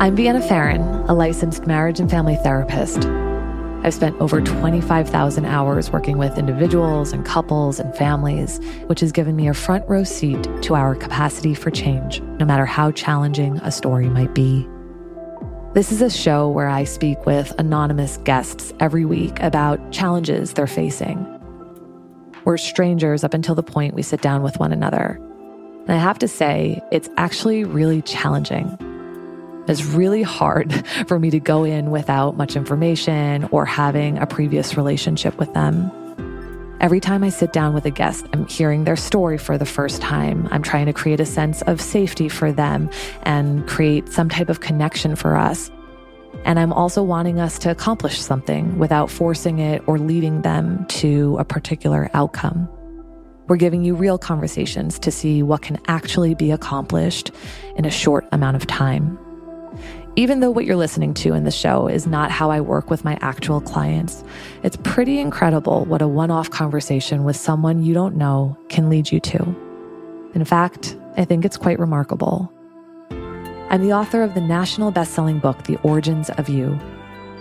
I'm Vienna Pharaon, a licensed marriage and family therapist. I've spent over 25,000 hours working with individuals and couples and families, which has given me a front row seat to our capacity for change, no matter how challenging a story might be. This is a show where I speak with anonymous guests every week about challenges they're facing. We're strangers up until the point we sit down with one another. And I have to say, it's actually really challenging it's really hard for me to go in without much information or having a previous relationship with them. Every time I sit down with a guest, I'm hearing their story for the first time. I'm trying to create a sense of safety for them and create some type of connection for us. And I'm also wanting us to accomplish something without forcing it or leading them to a particular outcome. We're giving you real conversations to see what can actually be accomplished in a short amount of time. Even though what you're listening to in the show is not how I work with my actual clients, it's pretty incredible what a one off conversation with someone you don't know can lead you to. In fact, I think it's quite remarkable. I'm the author of the national best selling book, The Origins of You,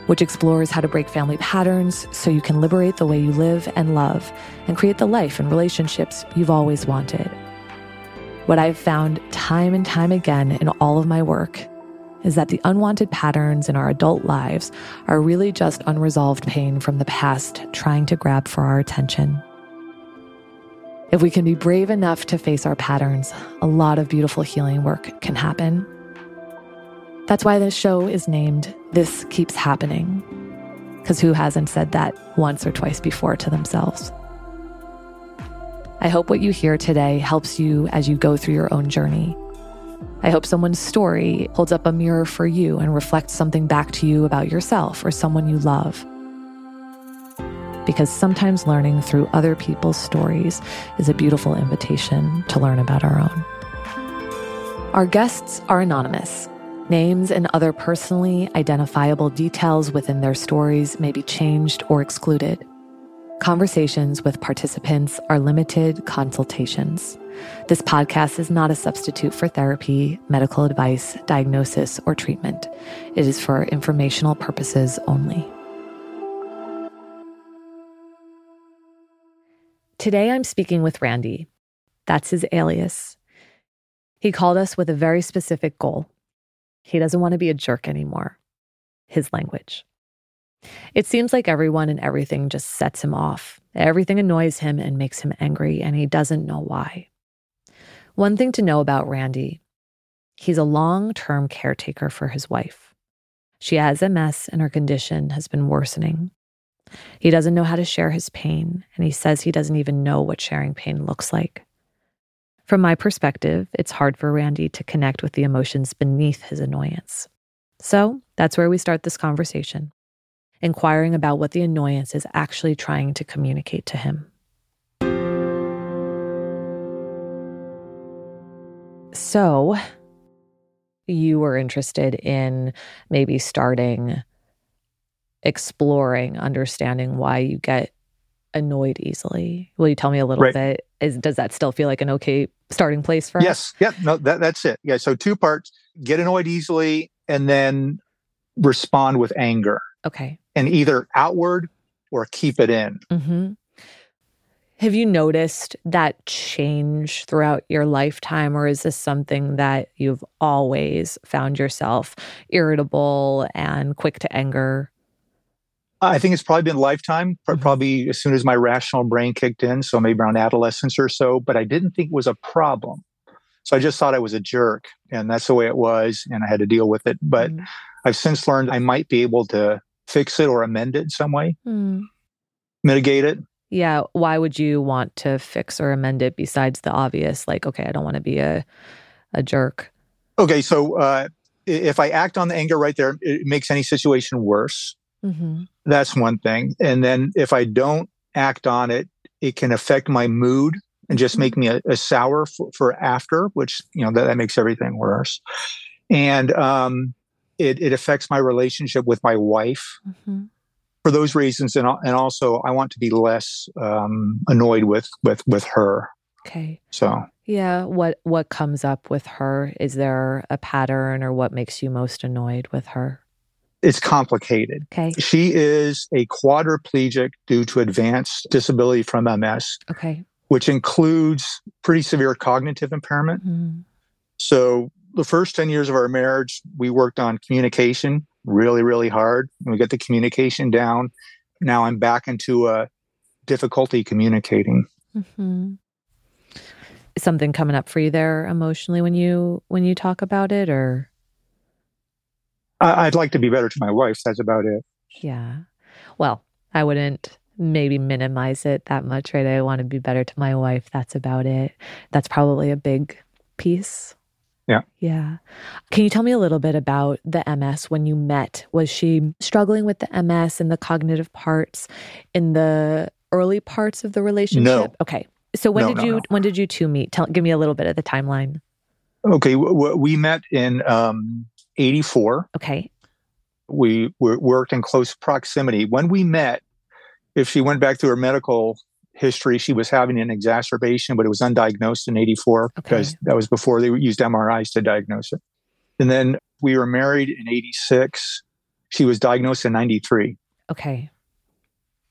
which explores how to break family patterns so you can liberate the way you live and love and create the life and relationships you've always wanted. What I've found time and time again in all of my work is that the unwanted patterns in our adult lives are really just unresolved pain from the past trying to grab for our attention. If we can be brave enough to face our patterns, a lot of beautiful healing work can happen. That's why this show is named This Keeps Happening. Because who hasn't said that once or twice before to themselves? I hope what you hear today helps you as you go through your own journey I hope someone's story holds up a mirror for you and reflects something back to you about yourself or someone you love. Because sometimes learning through other people's stories is a beautiful invitation to learn about our own. Our guests are anonymous. Names and other personally identifiable details within their stories may be changed or excluded. Conversations with participants are limited consultations. This podcast is not a substitute for therapy, medical advice, diagnosis, or treatment. It is for informational purposes only. Today I'm speaking with Randy. That's his alias. He called us with a very specific goal. He doesn't want to be a jerk anymore. His language. It seems like everyone and everything just sets him off. Everything annoys him and makes him angry, and he doesn't know why. One thing to know about Randy he's a long term caretaker for his wife. She has MS and her condition has been worsening. He doesn't know how to share his pain, and he says he doesn't even know what sharing pain looks like. From my perspective, it's hard for Randy to connect with the emotions beneath his annoyance. So that's where we start this conversation, inquiring about what the annoyance is actually trying to communicate to him. So, you were interested in maybe starting exploring, understanding why you get annoyed easily. Will you tell me a little right. bit? Is does that still feel like an okay starting place for yes. us? Yes. Yeah. No. That, that's it. Yeah. So two parts: get annoyed easily, and then respond with anger. Okay. and either outward or keep it in. hmm Have you noticed that change throughout your lifetime, or is this something that you've always found yourself irritable and quick to anger? I think it's probably been lifetime, Mhm. probably as soon as my rational brain kicked in. So maybe around adolescence or so, but I didn't think it was a problem. So I just thought I was a jerk and that's the way it was. And I had to deal with it. But Mm. I've since learned I might be able to fix it or amend it in some way, Mm. mitigate it. Yeah. Why would you want to fix or amend it besides the obvious, like, okay, I don't want to be a, a jerk? Okay. So uh, if I act on the anger right there, it makes any situation worse. Mm-hmm. That's one thing. And then if I don't act on it, it can affect my mood and just make me a, a sour for, for after, which, you know, that, that makes everything worse. And um, it, it affects my relationship with my wife Mm-hmm. for those reasons. And, and also I want to be less um, annoyed with, with, with her. Okay. So Yeah. What what comes up with her? Is there a pattern or what makes you most annoyed with her? it's complicated. Okay. She is a quadriplegic due to advanced disability from MS, Okay. which includes pretty severe cognitive impairment. Mm. So the first 10 years of our marriage, we worked on communication really, really hard. And we got the communication down. Now I'm back into a difficulty communicating. hmm Something coming up for you there emotionally when you when you talk about it, or I- I'd like to be better to my wife. That's about it. yeah. Well, I wouldn't maybe minimize it that much, right? I want to be better to my wife. That's about it. That's probably a big piece. Yeah. Yeah. Can you tell me a little bit about the MS when you met? Was she struggling with the MS and the cognitive parts in the early parts of the relationship? No. Okay. So when No, did no, you no. when did you two meet? Tell give me a little bit of the timeline. Okay. W- w- we met in um, 84. Okay. we were, worked in close proximity. When we met, if she went back to her medical history, she was having an exacerbation, but it was undiagnosed in 84 because that was before they used MRIs to diagnose it. And then we were married in 86. She was diagnosed in 93. Okay.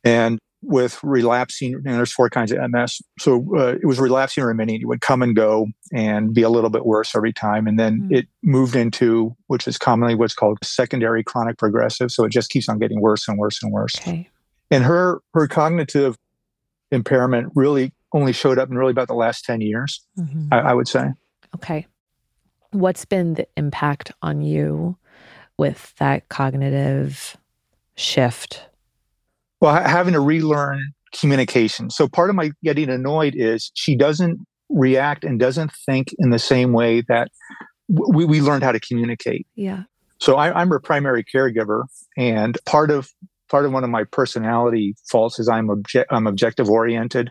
And with relapsing, and there's four kinds of MS. So uh, it was relapsing or remitting. It would come and go and be a little bit worse every time. And then Mm. it moved into, which is commonly what's called secondary chronic progressive. So it just keeps on getting worse and worse and worse. Okay. And her her cognitive impairment really only showed up in really about the last 10 years, Mhm. I, I would say. Okay. What's been the impact on you with that cognitive shift? Well, having to relearn communication. So part of my getting annoyed is she doesn't react and doesn't think in the same way that we, we learned how to communicate. Yeah. So I, I'm her primary caregiver, and part of part of one of my personality faults is I'm obje- I'm objective oriented.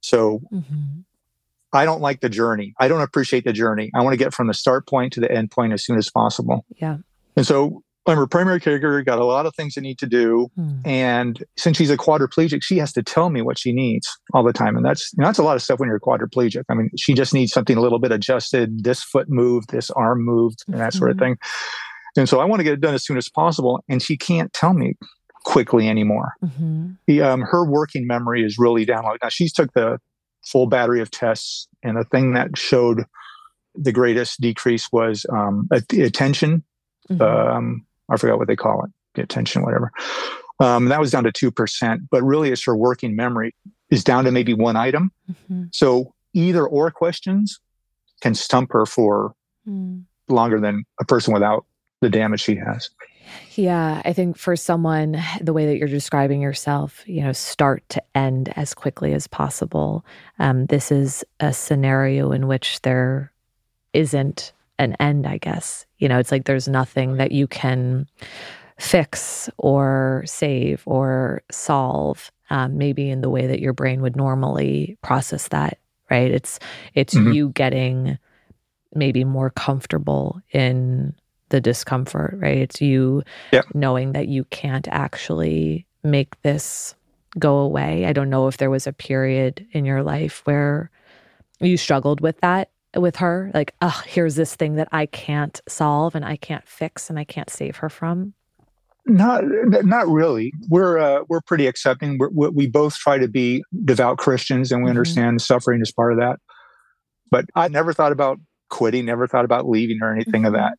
So hmm I don't like the journey. I don't appreciate the journey. I want to get from the start point to the end point as soon as possible. Yeah. And so I'm her primary caregiver, got a lot of things I need to do. Hmm. And since she's a quadriplegic, she has to tell me what she needs all the time. And that's you know, that's a lot of stuff when you're quadriplegic. I mean, she just needs something a little bit adjusted, this foot moved, this arm moved, and that sort of Mhm. thing. And so I want to get it done as soon as possible. And she can't tell me quickly anymore. hmm The, um, her working memory is really down. low. Now she's took the full battery of tests, and the thing that showed the greatest decrease was um, at- attention Mhm. um, I forgot what they call it, the attention, whatever. Um, that was down to 2%, but really it's her working memory is down to maybe one item. Mhm. So either or questions can stump her for Mm. longer than a person without the damage she has. Yeah, I think for someone, the way that you're describing yourself, you know, start to end as quickly as possible. Um, this is a scenario in which there isn't an end, I guess. You know, it's like there's nothing that you can fix or save or solve, um, maybe in the way that your brain would normally process that, right? It's it's Mhm. you getting maybe more comfortable in the discomfort, right? It's you Yep. knowing that you can't actually make this go away. I don't know if there was a period in your life where you struggled with that with her, like, oh, here's this thing that I can't solve and I can't fix and I can't save her from. Not, not really. We're uh, we're pretty accepting. We're, we both try to be devout Christians, and we mm-hmm. understand suffering is part of that. But I never thought about quitting. Never thought about leaving or anything mm-hmm. of that.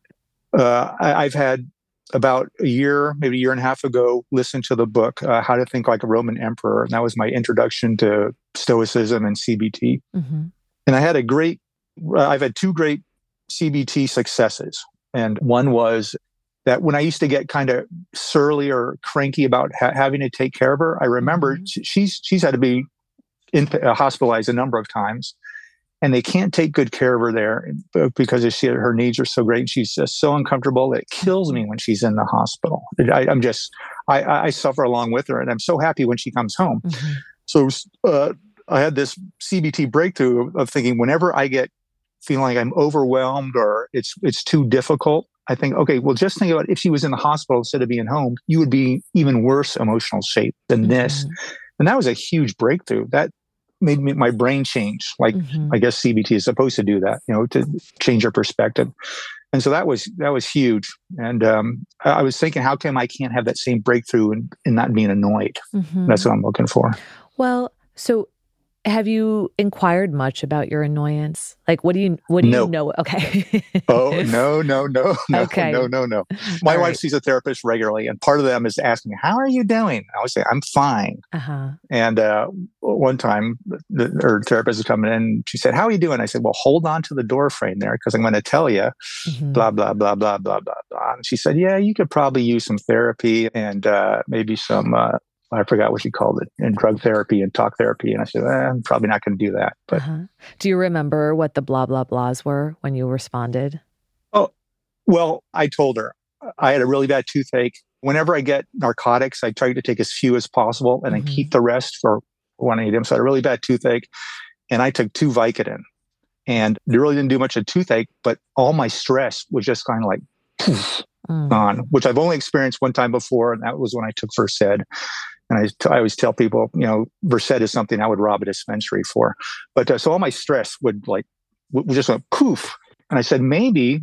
Uh, I, have had about a year, maybe a year and a half ago, listened to the book uh, "How to Think Like a Roman Emperor," and that was my introduction to Stoicism and CBT. Mm-hmm. And I had a great. I've had two great CBT successes, and one was that when I used to get kind of surly or cranky about ha- having to take care of her, I remember mm-hmm. she's she's had to be in, uh, hospitalized a number of times, and they can't take good care of her there uh, because she, her needs are so great. She's just so uncomfortable. It kills me when she's in the hospital. I, am just I, I, suffer along with her, and I'm so happy when she comes home. Mm-hmm. So uh, I had this CBT breakthrough of thinking whenever I get feeling like I'm overwhelmed or it's it's too difficult, I think, okay, well, just think about if she was in the hospital instead of being home, you would be even worse emotional shape than mm-hmm. this. And that was a huge breakthrough. That made me, my brain change. Like mm-hmm. I guess CBT is supposed to do that, you know, to change your perspective. And so that was that was huge. And um, I, was thinking, how come I can't have that same breakthrough and, and not being annoyed? Mm-hmm. That's what I'm looking for. Well, so have you inquired much about your annoyance? Like, what do you what do no. you know? Okay. oh no no no no okay. no no no. My All wife right. sees a therapist regularly, and part of them is asking, "How are you doing?" I always say, "I'm fine." Uh-huh. And uh, one time, the, her therapist is coming in. She said, "How are you doing?" I said, "Well, hold on to the door frame there because I'm going to tell you." Mm-hmm. Blah blah blah blah blah blah blah. And she said, "Yeah, you could probably use some therapy and uh, maybe some uh, I forgot what she called it, in drug therapy and talk therapy. And I said, eh, I'm probably not going to do that. But uh-huh. do you remember what the blah blah blahs were when you responded? Oh, well, I told her I had a really bad toothache. Whenever I get narcotics, I try to take as few as possible and mm-hmm. then keep the rest for when I need them. So I had a really bad toothache, and I took two Vicodin, and it really didn't do much of toothache, but all my stress was just kind of like poof, mm. gone, which I've only experienced one time before, and that was when I took Versed. And I, t- I always tell people, you know, Versed is something I would rob a dispensary for. But uh, so all my stress would like, would just went poof. And I said, maybe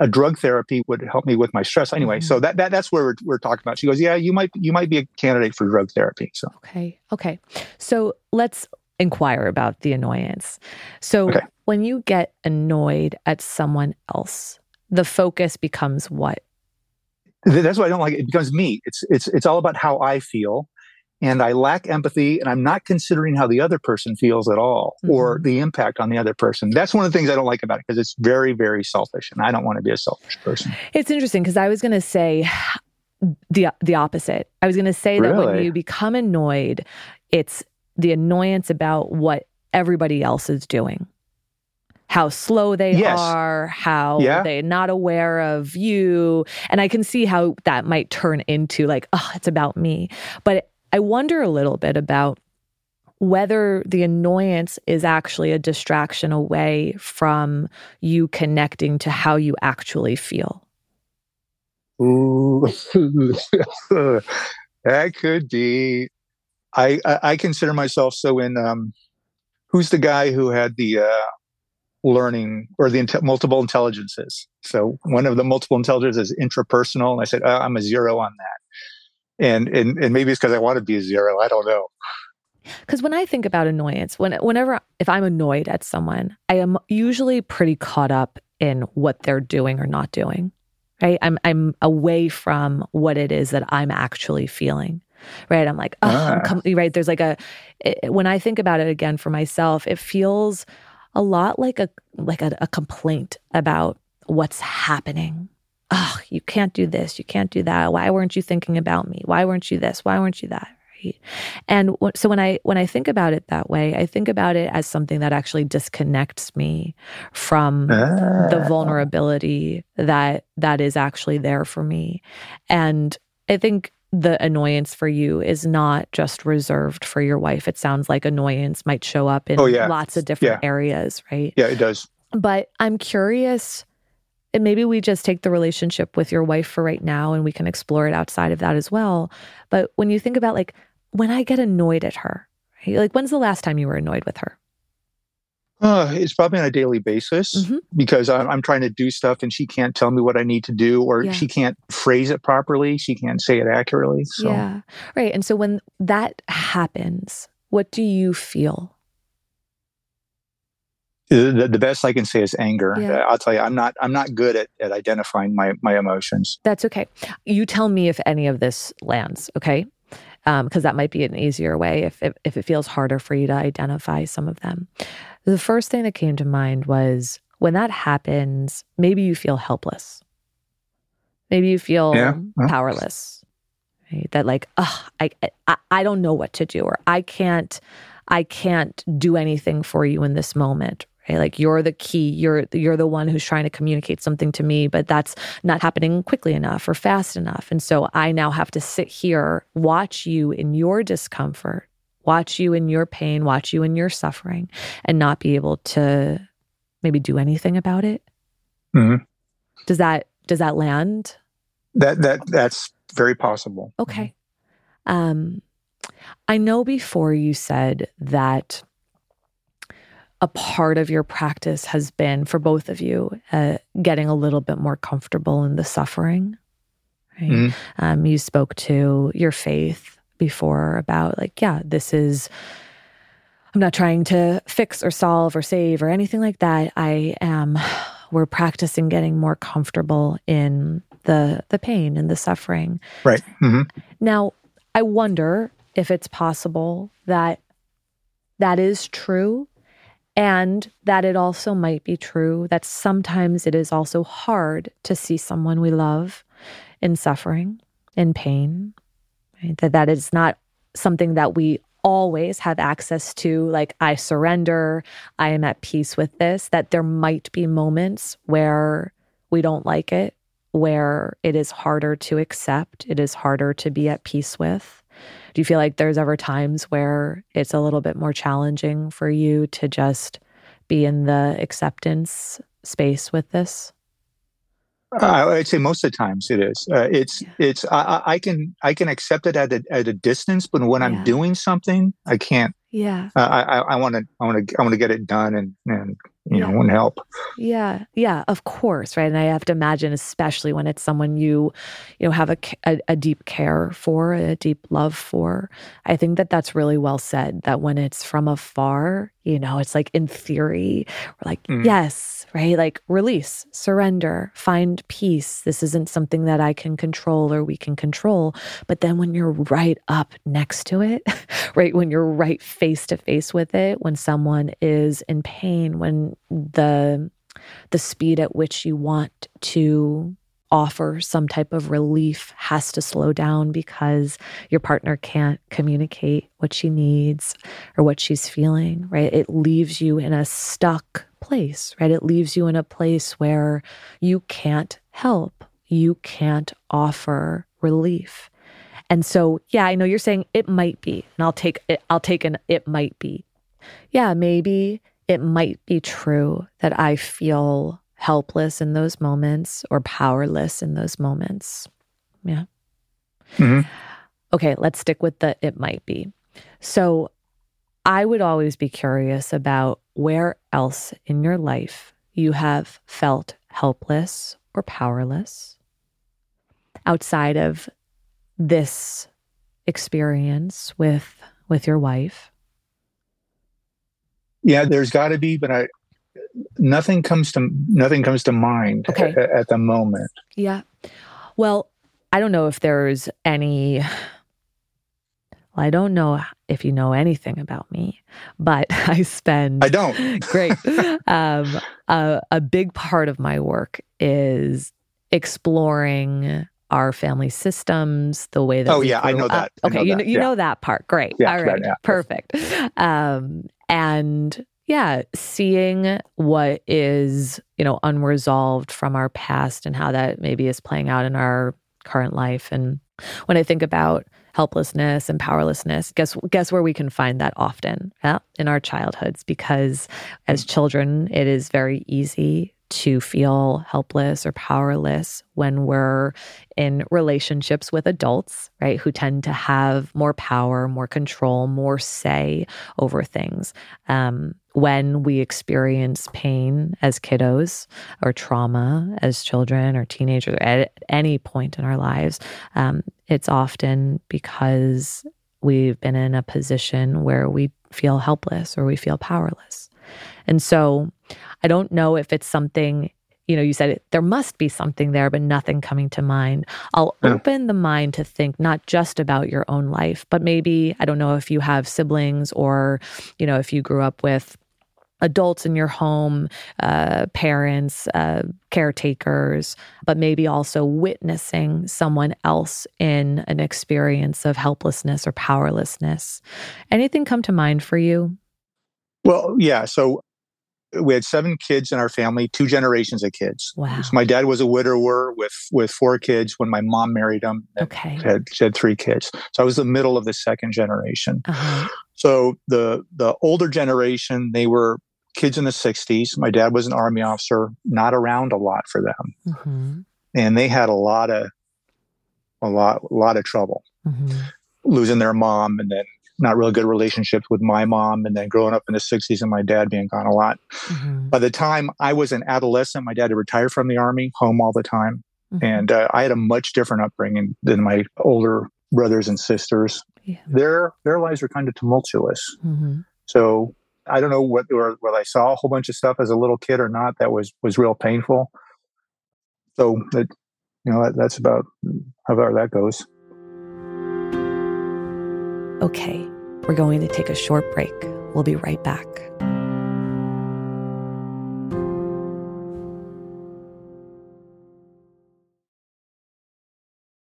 a drug therapy would help me with my stress anyway. Mm-hmm. So that, that that's where we're, we're talking about. She goes, yeah, you might you might be a candidate for drug therapy. So okay, okay. So let's inquire about the annoyance. So okay. when you get annoyed at someone else, the focus becomes what? That's why I don't like it. It becomes me. It's it's it's all about how I feel, and I lack empathy, and I'm not considering how the other person feels at all, mm-hmm. or the impact on the other person. That's one of the things I don't like about it because it's very very selfish, and I don't want to be a selfish person. It's interesting because I was going to say the the opposite. I was going to say really? that when you become annoyed, it's the annoyance about what everybody else is doing how slow they yes. are, how yeah. they're not aware of you. And I can see how that might turn into like, oh, it's about me. But I wonder a little bit about whether the annoyance is actually a distraction away from you connecting to how you actually feel. Ooh, that could be. I, I, I consider myself so in. Um, who's the guy who had the uh, learning or the multiple intelligences. So one of the multiple intelligences is intrapersonal. And I said, oh, I'm a zero on that. And, and, and maybe it's because I want to be a zero. I don't know. Because when I think about annoyance, when, whenever, if I'm annoyed at someone, I am usually pretty caught up in what they're doing or not doing. Right. I'm, I'm away from what it is that I'm actually feeling right i'm like oh ah. I'm com-, right there's like a it, when i think about it again for myself it feels a lot like a like a, a complaint about what's happening. Oh, you can't do this, you can't do that. Why weren't you thinking about me? Why weren't you this? Why weren't you that? Right? And so when I when I think about it that way, I think about it as something that actually disconnects me from the ah. vulnerability that that is actually there for me. And I think the annoyance for you is not just reserved for your wife. It sounds like annoyance might show up in oh, yeah. lots of different yeah. areas, right? Yeah, it does. But I'm curious, and maybe we just take the relationship with your wife for right now and we can explore it outside of that as well. But when you think about like when I get annoyed at her, right? like when's the last time you were annoyed with her? Uh, it's probably on a daily basis mm-hmm. because I'm, I'm, trying to do stuff and she can't tell me what I need to do, or yeah. she can't phrase it properly. She can't say it accurately. So. Yeah. Right. And so when that happens, what do you feel? The, the best I can say is anger. Yeah. I'll tell you, I'm not. I'm not good at, at identifying my my emotions. That's okay. You tell me if any of this lands. Okay, because um, that might be an easier way if, if if it feels harder for you to identify some of them. The first thing that came to mind was when that happens, maybe you feel helpless. Maybe you feel yeah. powerless. Right? That like, oh, I, I I don't know what to do, or I can't I can't do anything for you in this moment. Right? Like you're the key. You're you're the one who's trying to communicate something to me, but that's not happening quickly enough or fast enough. And so I now have to sit here, watch you in your discomfort, watch you in your pain, watch you in your suffering, and not be able to maybe do anything about it. Mm-hmm. Does that does that land? That that that's very possible. Okay. Um, I know before you said that a part of your practice has been for both of you uh, getting a little bit more comfortable in the suffering. Right? Mm-hmm. Um, you spoke to your faith before about like, yeah, this is. I'm not trying to fix or solve or save or anything like that. I am. We're practicing getting more comfortable in the the pain and the suffering. Right. Mm-hmm. Now, I wonder if it's possible that that is true and that it also might be true that sometimes it is also hard to see someone we love in suffering, in pain, right? that that is not something that we always have access to like i surrender i am at peace with this that there might be moments where we don't like it where it is harder to accept it is harder to be at peace with do you feel like there's ever times where it's a little bit more challenging for you to just be in the acceptance space with this? Uh, I'd say most of the times it is. Uh, it's yeah. it's I, I, can I can accept it at a at a distance, but when yeah. I'm doing something, I can't. Yeah. Uh, I I want to I want to I want to get it done and and you yeah. know want help. Yeah, yeah, of course, right. And I have to imagine, especially when it's someone you you know have a, a a deep care for, a deep love for. I think that that's really well said. That when it's from afar, you know, it's like in theory, we're like, mm. yes right? Like release, surrender, find peace. This isn't something that I can control or we can control. But then when you're right up next to it, right? When you're right face to face with it, when someone is in pain, when the the speed at which you want to offer some type of relief has to slow down because your partner can't communicate what she needs or what she's feeling, right? It leaves you in a stuck place, right? It leaves you in a place where you can't help, you can't offer relief. And so, yeah, I know you're saying it might be, and I'll take it, I'll take an it might be. Yeah, maybe it might be true that I feel helpless in those moments or powerless in those moments. Yeah. Mm-hmm. Okay, let's stick with the it might be. So I would always be curious about where else in your life you have felt helpless or powerless outside of this experience with with your wife yeah there's got to be but i nothing comes to nothing comes to mind okay. at, at the moment yeah well i don't know if there's any well, I don't know if you know anything about me, but I spend. I don't. great. Um, a, a big part of my work is exploring our family systems, the way that. Oh yeah, I know that. I okay, know you that. know, you yeah. know that part. Great. Yeah, All right. Yeah. Perfect. Um, and yeah, seeing what is you know unresolved from our past and how that maybe is playing out in our current life, and when I think about helplessness and powerlessness guess guess where we can find that often yeah? in our childhoods because as children it is very easy to feel helpless or powerless when we're in relationships with adults, right, who tend to have more power, more control, more say over things. Um, when we experience pain as kiddos or trauma as children or teenagers at any point in our lives, um, it's often because we've been in a position where we feel helpless or we feel powerless. And so I don't know if it's something you know, you said it, there must be something there, but nothing coming to mind. I'll yeah. open the mind to think not just about your own life, but maybe, I don't know if you have siblings or, you know, if you grew up with adults in your home, uh, parents, uh, caretakers, but maybe also witnessing someone else in an experience of helplessness or powerlessness. Anything come to mind for you? Well, yeah. So we had seven kids in our family, two generations of kids. Wow. So my dad was a widower with with four kids when my mom married him. Okay. Had, had three kids. So I was the middle of the second generation. Uh-huh. So the the older generation, they were kids in the 60s. My dad was an army officer, not around a lot for them. Mm-hmm. And they had a lot of a lot a lot of trouble. Mm-hmm. Losing their mom and then not really good relationships with my mom and then growing up in the 60s and my dad being gone a lot. Mm-hmm. By the time I was an adolescent, my dad had retired from the army, home all the time. Mm-hmm. And uh, I had a much different upbringing than my older brothers and sisters. Yeah. Their their lives were kind of tumultuous. Mm-hmm. So I don't know what or whether I saw a whole bunch of stuff as a little kid or not that was was real painful. So you know that, that's about how far that goes. Okay, we're going to take a short break. We'll be right back.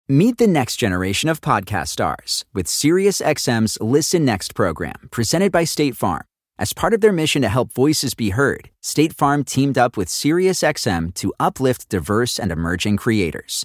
Meet the next generation of podcast stars with SiriusXM's Listen Next program, presented by State Farm. As part of their mission to help voices be heard, State Farm teamed up with SiriusXM to uplift diverse and emerging creators.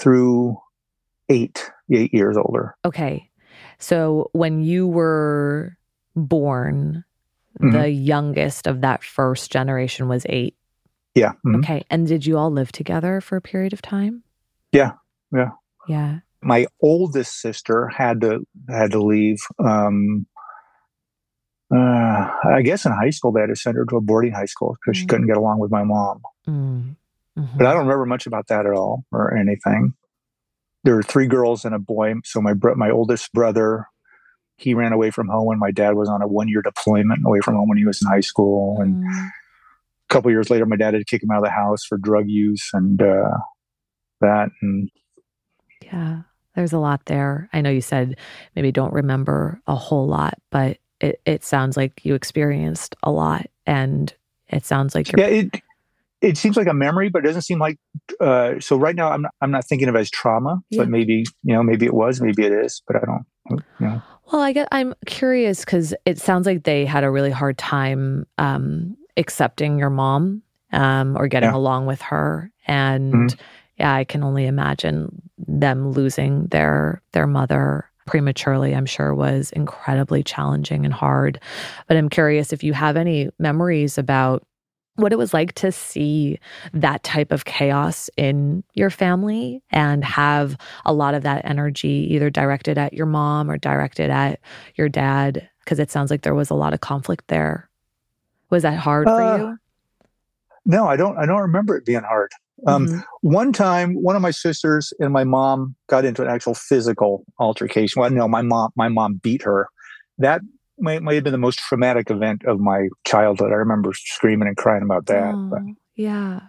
through eight, eight years older. Okay. So when you were born, mm-hmm. the youngest of that first generation was eight. Yeah. Mm-hmm. Okay. And did you all live together for a period of time? Yeah. Yeah. Yeah. My oldest sister had to had to leave. Um, uh, I guess in high school they had to send her to a boarding high school because mm-hmm. she couldn't get along with my mom. Mm. Mm-hmm. But I don't remember much about that at all or anything. There were three girls and a boy. So my bro- my oldest brother, he ran away from home when my dad was on a one year deployment away from home when he was in high school. And mm. a couple years later, my dad had to kick him out of the house for drug use and uh, that. And yeah, there's a lot there. I know you said maybe don't remember a whole lot, but it, it sounds like you experienced a lot and it sounds like you're. Yeah, it, it seems like a memory, but it doesn't seem like. Uh, so right now, I'm not, I'm not thinking of it as trauma, yeah. but maybe you know, maybe it was, maybe it is, but I don't. You know. Well, I get. I'm curious because it sounds like they had a really hard time um, accepting your mom um, or getting yeah. along with her, and mm-hmm. yeah, I can only imagine them losing their their mother prematurely. I'm sure was incredibly challenging and hard. But I'm curious if you have any memories about what it was like to see that type of chaos in your family and have a lot of that energy either directed at your mom or directed at your dad because it sounds like there was a lot of conflict there. Was that hard uh, for you? no i don't i don't remember it being hard. Um, mm-hmm. one time one of my sisters and my mom got into an actual physical altercation. Well no my mom my mom beat her. That might, might have been the most traumatic event of my childhood. I remember screaming and crying about that. Oh, yeah.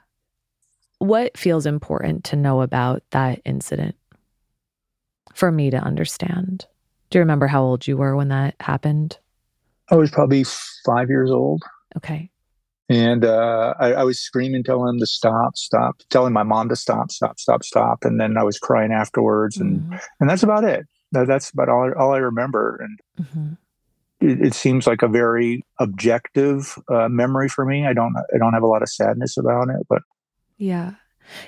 What feels important to know about that incident for me to understand? Do you remember how old you were when that happened? I was probably five years old. Okay. And uh, I, I, was screaming, telling him to stop, stop, telling my mom to stop, stop, stop, stop. And then I was crying afterwards. And, mm and that's about it. That, that's about all, all I remember. And mm-hmm. It, it seems like a very objective uh, memory for me. I don't I don't have a lot of sadness about it, but yeah.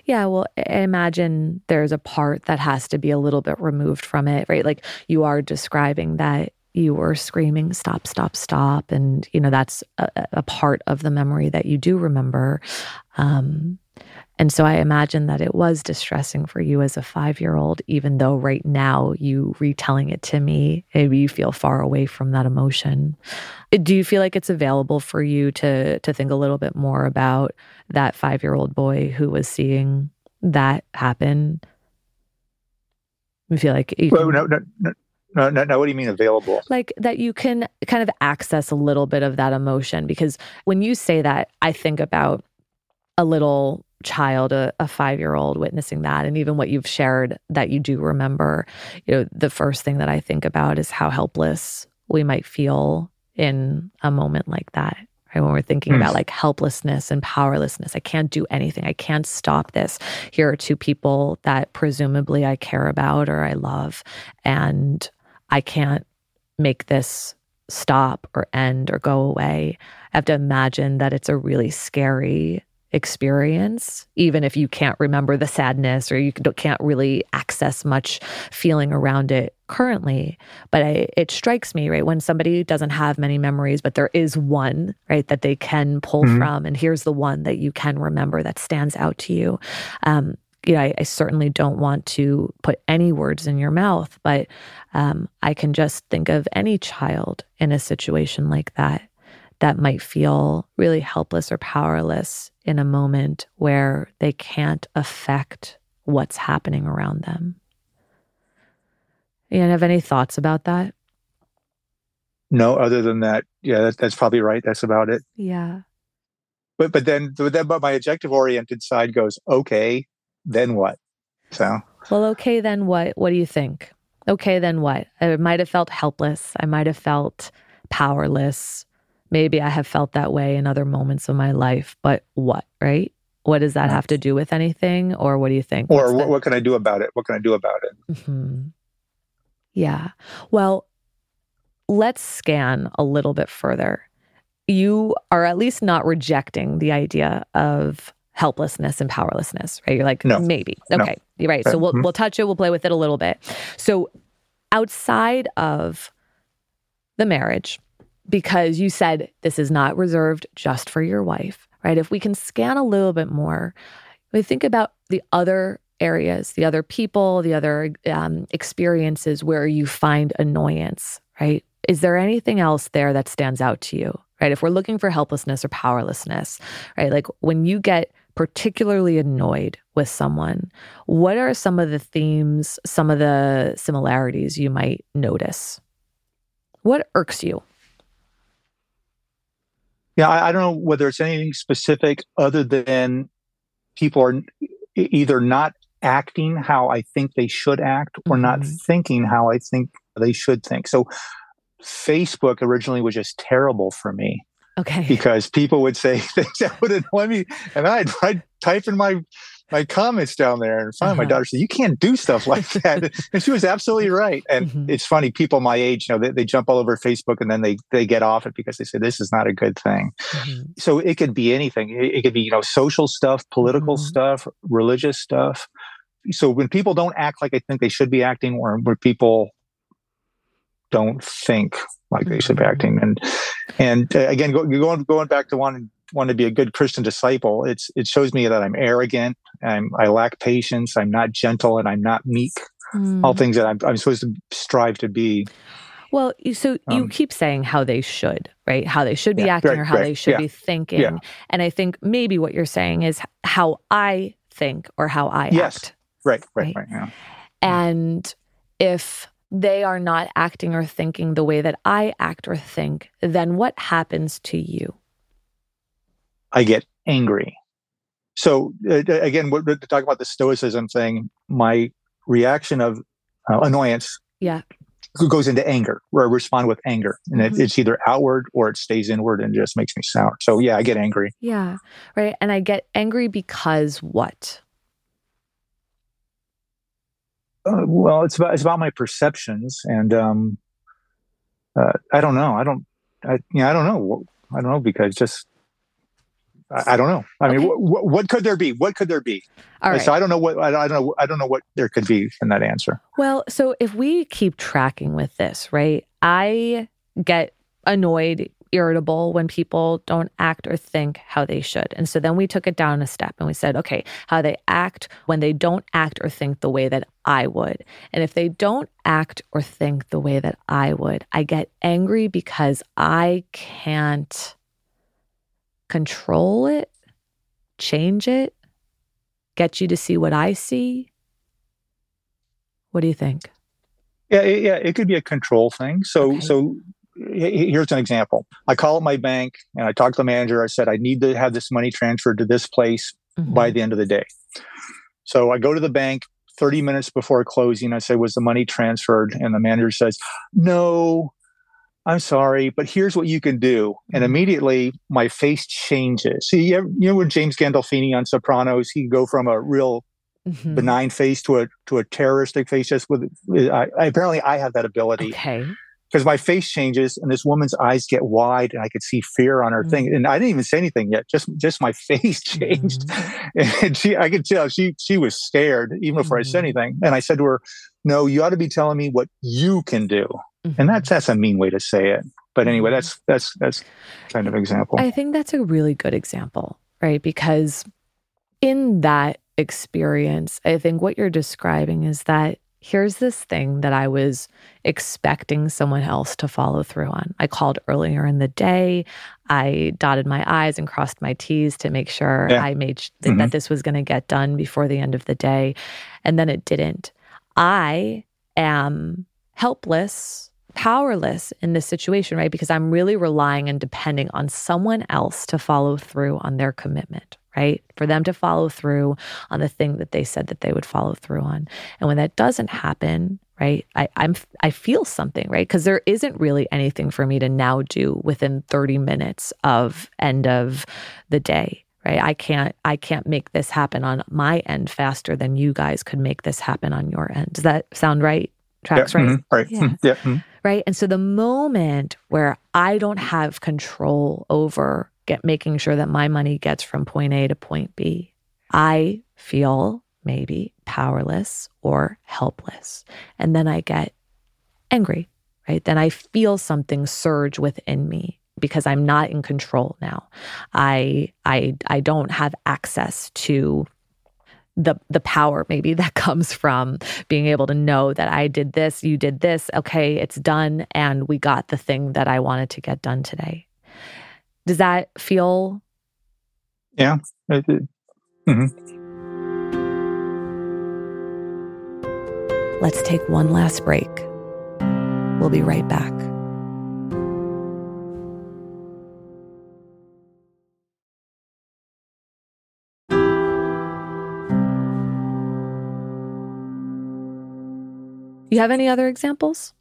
Yeah, well, I imagine there's a part that has to be a little bit removed from it, right? Like you are describing that you were screaming, stop, stop, stop. And, you know, that's a, a part of the memory that you do remember. Um, and so I imagine that it was distressing for you as a five year old, even though right now you retelling it to me, maybe you feel far away from that emotion. Do you feel like it's available for you to to think a little bit more about that five year old boy who was seeing that happen? You feel like you well, no, no, no. No, no, no, what do you mean available? Like that you can kind of access a little bit of that emotion because when you say that, I think about a little child, a, a five year old witnessing that, and even what you've shared that you do remember, you know, the first thing that I think about is how helpless we might feel in a moment like that. Right, when we're thinking mm. about like helplessness and powerlessness, I can't do anything. I can't stop this. Here are two people that presumably I care about or I love, and I can't make this stop or end or go away. I have to imagine that it's a really scary experience, even if you can't remember the sadness or you can't really access much feeling around it currently. But I, it strikes me, right, when somebody doesn't have many memories, but there is one, right, that they can pull mm-hmm. from, and here's the one that you can remember that stands out to you. Um, you know, I, I, certainly don't want to put any words in your mouth, but um, I can just think of any child in a situation like that that might feel really helpless or powerless in a moment where they can't affect what's happening around them. You have any thoughts about that? No, other than that, yeah, that, that's probably right. That's about it. Yeah. But but then but then but my objective oriented side goes, okay, then what? So well, okay, then what? What do you think? Okay, then what? I might have felt helpless. I might have felt powerless. Maybe I have felt that way in other moments of my life, but what, right? What does that have to do with anything? Or what do you think? Or what, what, can I do about it? What can I do about it? Mm-hmm. Yeah. Well, let's scan a little bit further. You are at least not rejecting the idea of helplessness and powerlessness, right? You're like, no. maybe. Okay. No. You're right. So we'll mm-hmm. we'll touch it, we'll play with it a little bit. So outside of the marriage, because you said this is not reserved just for your wife, right? If we can scan a little bit more, we think about the other areas, the other people, the other um, experiences where you find annoyance, right? Is there anything else there that stands out to you, right? If we're looking for helplessness or powerlessness, right? Like when you get particularly annoyed with someone, what are some of the themes, some of the similarities you might notice? What irks you? Yeah, I, I don't know whether it's anything specific other than people are either not acting how I think they should act or mm-hmm. not thinking how I think they should think. So Facebook originally was just terrible for me. Okay. Because people would say things that would annoy me and I'd, I'd type in my my comments down there and finally uh-huh. my daughter said you can't do stuff like that and she was absolutely right and mm-hmm. it's funny people my age you know they, they jump all over facebook and then they they get off it because they say this is not a good thing mm-hmm. so it could be anything it, it, could be you know social stuff political mm-hmm. stuff religious stuff so when people don't act like i think they should be acting or when people don't think like they should be mm-hmm. acting and and uh, again go, going going back to one want to be a good Christian disciple, it's it shows me that I'm arrogant, I'm I lack patience, I'm not gentle, and I'm not meek. Mm. All things that I'm, I'm supposed to strive to be. Well, so you um, keep saying how they should, right? How they should be yeah, acting right, or how right, they should yeah, be thinking. Yeah. And I think maybe what you're saying is how I think or how I yes. act. Right, right, right. right and if they are not acting or thinking the way that I act or think, then what happens to you? I get angry. So uh, again, we're talking about the stoicism thing. My reaction of uh, annoyance, yeah, goes into anger, where I respond with anger, and mm-hmm. it, it's either outward or it stays inward and just makes me sour. So yeah, I get angry. Yeah, right. And I get angry because what? Uh, well, it's about it's about my perceptions, and um, uh, I don't know. I don't. I you know, I don't know. I don't know because just I, I don't know. I okay. mean, what, what could there be? What could there be? All right. So I don't know what I, I don't know. I don't know what there could be in that answer. Well, so if we keep tracking with this, right? I get annoyed irritable when people don't act or think how they should. And so then we took it down a step and we said, okay, how they act when they don't act or think the way that I would. And if they don't act or think the way that I would, I get angry because I can't control it, change it, get you to see what I see. What do you think? Yeah, yeah, it could be a control thing. So, okay. so here's an example. I call up my bank and I talk to the manager. I said, I need to have this money transferred to this place mm-hmm. by the end of the day. So I go to the bank 30 minutes before closing. I say, Was the money transferred? And the manager says, No, I'm sorry, but here's what you can do. And mm-hmm. immediately my face changes. See, you know, when James Gandolfini on Sopranos, he go from a real mm-hmm. benign face to a to a terroristic face just with I, apparently I have that ability. Okay because my face changes and this woman's eyes get wide and I could see fear on her mm-hmm. thing. And I didn't even say anything yet. Just just my face changed. Mm-hmm. And she I could tell she she was scared even before. I said mm-hmm. anything. And I said to her, No, you ought to be telling me what you can do. And mm-hmm. that's that's a mean way to say it. But anyway, mm-hmm. that's that's that's kind of example. I think that's a really good example, right? Because in that experience, I think what you're describing is that here's this thing that I was expecting someone else to follow through on. I called earlier in the day. I dotted my I's and crossed my T's to make sure yeah. I made sh- mm-hmm. that this was going to get done before the end of the day. And then it didn't. I am helpless, powerless in this situation, right? Because I'm really relying and depending on someone else to follow through on their commitment right? For them to follow through on the thing that they said that they would follow through on. And when that doesn't happen, right, I, I'm I feel something, right? Because there isn't really anything for me to now do within 30 minutes of end of the day. Right. I can't I can't make this happen on my end faster than you guys could make this happen on your end. Does that sound right? Tracks, yeah, right? Mm-hmm, right. Yeah. yeah. Mm-hmm. Right. And so the moment where I don't have control over get making sure that my money gets from point A to point B. I feel maybe powerless or helpless. And then I get angry, right? Then I feel something surge within me because I'm not in control now. I I I don't have access to the the power maybe that comes from being able to know that I did this, you did this, okay, it's done and we got the thing that I wanted to get done today. Does that feel? Yeah. Mm-hmm. Let's take one last break. We'll be right back. You have any other examples?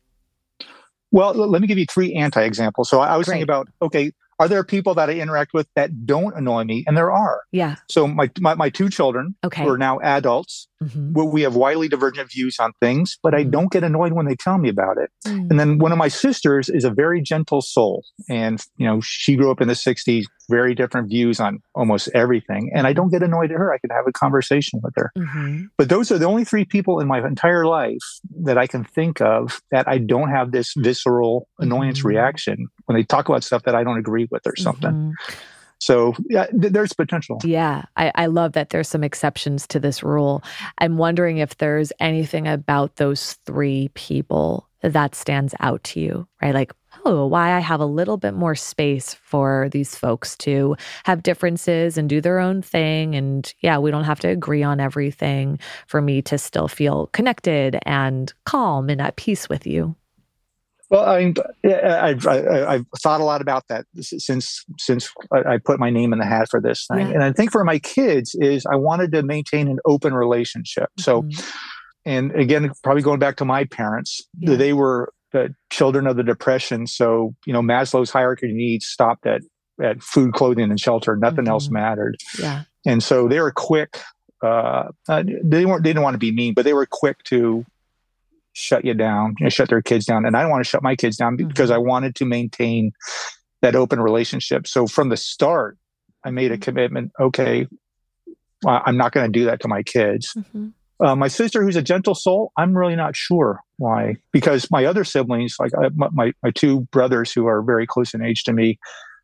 Well, let me give you three anti examples. So I was Great. thinking about okay, are there people that I interact with that don't annoy me? And there are. Yeah. So my my, my two children okay. who are now adults, mm-hmm. we have widely divergent views on things, but mm-hmm. I don't get annoyed when they tell me about it. Mm-hmm. And then one of my sisters is a very gentle soul. And, you know, she grew up in the 60s, very different views on almost everything. And I don't get annoyed at her. I can have a conversation with her. Mm-hmm. But those are the only three people in my entire life that I can think of that I don't have this visceral annoyance mm-hmm. reaction when they talk about stuff that I don't agree with or something. So yeah, th- there's potential. Yeah, I, I love that there's some exceptions to this rule. I'm wondering if there's anything about those three people that stands out to you, right? Like, oh, why I have a little bit more space for these folks to have differences and do their own thing. And yeah, we don't have to agree on everything for me to still feel connected and calm and at peace with you. Well, I I've, I've thought a lot about that since since I put my name in the hat for this thing, yeah. and I think for my kids is I wanted to maintain an open relationship. Mm-hmm. So, and again, probably going back to my parents, yeah. they were the children of the depression. So you know, Maslow's hierarchy of needs stopped at at food, clothing, and shelter. Nothing mm-hmm. else mattered. Yeah, and so they were quick. Uh, uh, they weren't. They didn't want to be mean, but they were quick to shut you down, you know, shut their kids down. And I don't want to shut my kids down mm-hmm. because I wanted to maintain that open relationship. So from the start, I made a mm-hmm. commitment. Okay, I'm not going to do that to my kids. Mm-hmm. Uh, my sister, who's a gentle soul, I'm really not sure why. Because my other siblings, like I, my my two brothers, who are very close in age to me,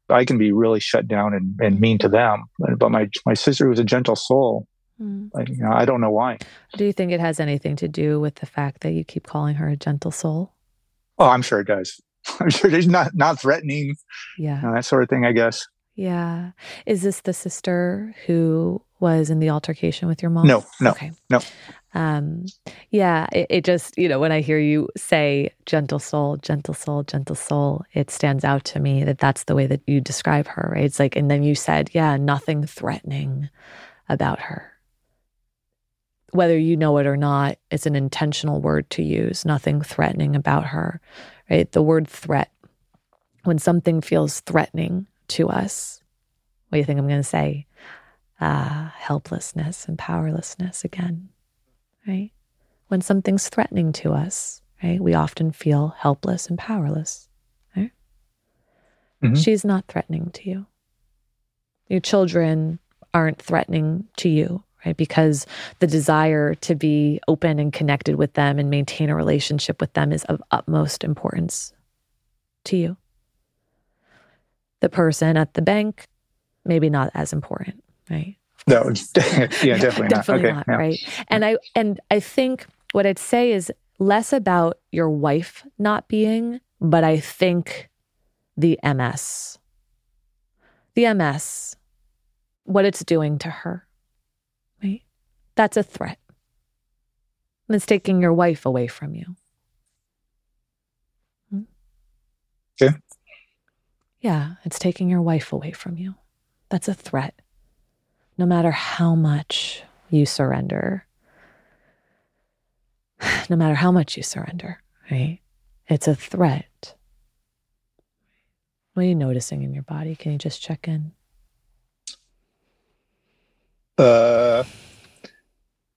I can be really shut down and, and mean to them. But my my sister, who's a gentle soul, mm. I, you know, I don't know why. Do you think it has anything to do with the fact that you keep calling her a gentle soul? Oh, I'm sure it does. I'm sure she's not not threatening. Yeah, you know, that sort of thing. I guess. Yeah. Is this the sister who was in the altercation with your mom? No, no, okay. no. Um, yeah, it, it, just, you know, when I hear you say gentle soul, gentle soul, gentle soul, it stands out to me that that's the way that you describe her, right? It's like, and then you said, yeah, nothing threatening about her. Whether you know it or not, it's an intentional word to use, nothing threatening about her, right? The word threat, when something feels threatening to us, what do you think I'm going to say? uh, helplessness and powerlessness again, right? When something's threatening to us, right, we often feel helpless and powerless, right? Mm-hmm. She's not threatening to you. Your children aren't threatening to you, right? Because the desire to be open and connected with them and maintain a relationship with them is of utmost importance to you. The person at the bank, maybe not as important right? No, yeah, definitely, definitely not. not okay, right? And I and I think what I'd say is less about your wife not being, but I think the MS, the MS, what it's doing to her? That's a threat. And it's taking your wife away from you. Hmm? Okay. Yeah, it's taking your wife away from you. That's a threat no matter how much you surrender, no matter how much you surrender, right? It's a threat. What are you noticing in your body? Can you just check in? Uh,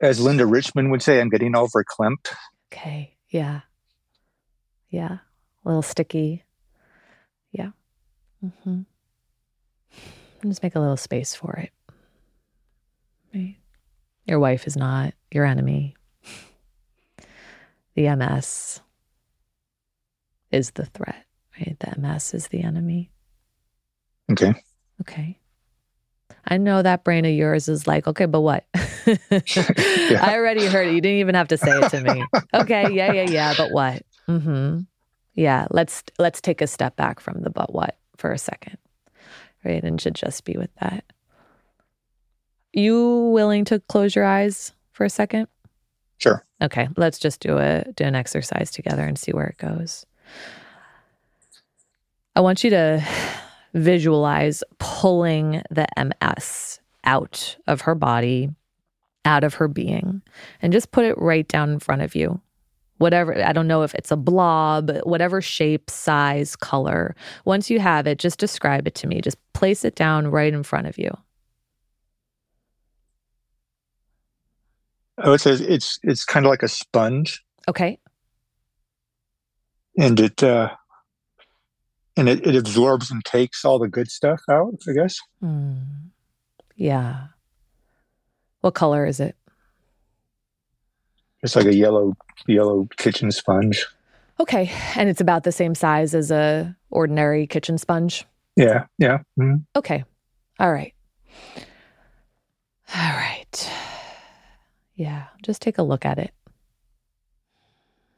as Linda Richman would say, I'm getting verklempt. Okay. Yeah. Yeah. A little sticky. Yeah. Mm-hmm. Just make a little space for it. Right? Your wife is not your enemy. The MS is the threat, right? The MS is the enemy. Okay. Okay. I know that brain of yours is like, okay, but what? yeah. I already heard it. You didn't even have to say it to me. okay, yeah, yeah, yeah, but what? Mm-hmm. Yeah, let's let's take a step back from the but what for a second. Right? And should just be with that. You willing to close your eyes for a second? Sure. Okay, let's just do a do an exercise together and see where it goes. I want you to visualize pulling the MS out of her body, out of her being, and just put it right down in front of you. Whatever, I don't know if it's a blob, whatever shape, size, color. Once you have it, just describe it to me. Just place it down right in front of you. Oh, it says it's it's kind of like a sponge. Okay. And it uh and it, it absorbs and takes all the good stuff out, I guess. Mm. Yeah. What color is it? It's like a yellow yellow kitchen sponge. Okay. And it's about the same size as a ordinary kitchen sponge? Yeah. Yeah. Mm-hmm. Okay. All right. All right. Yeah, just take a look at it.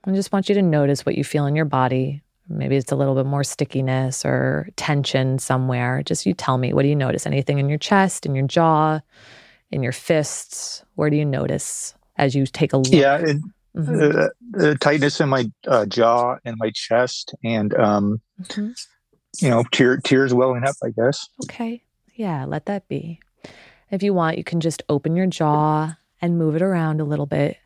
I just want you to notice what you feel in your body. Maybe it's a little bit more stickiness or tension somewhere. Just you tell me, what do you notice? Anything in your chest, in your jaw, in your fists? Where do you notice as you take a look? Yeah, it, mm-hmm. uh, the tightness in my uh, jaw and my chest, and um, mm-hmm. you know, tear, tears welling up. I guess. Okay. Yeah, let that be. If you want, you can just open your jaw and move it around a little bit.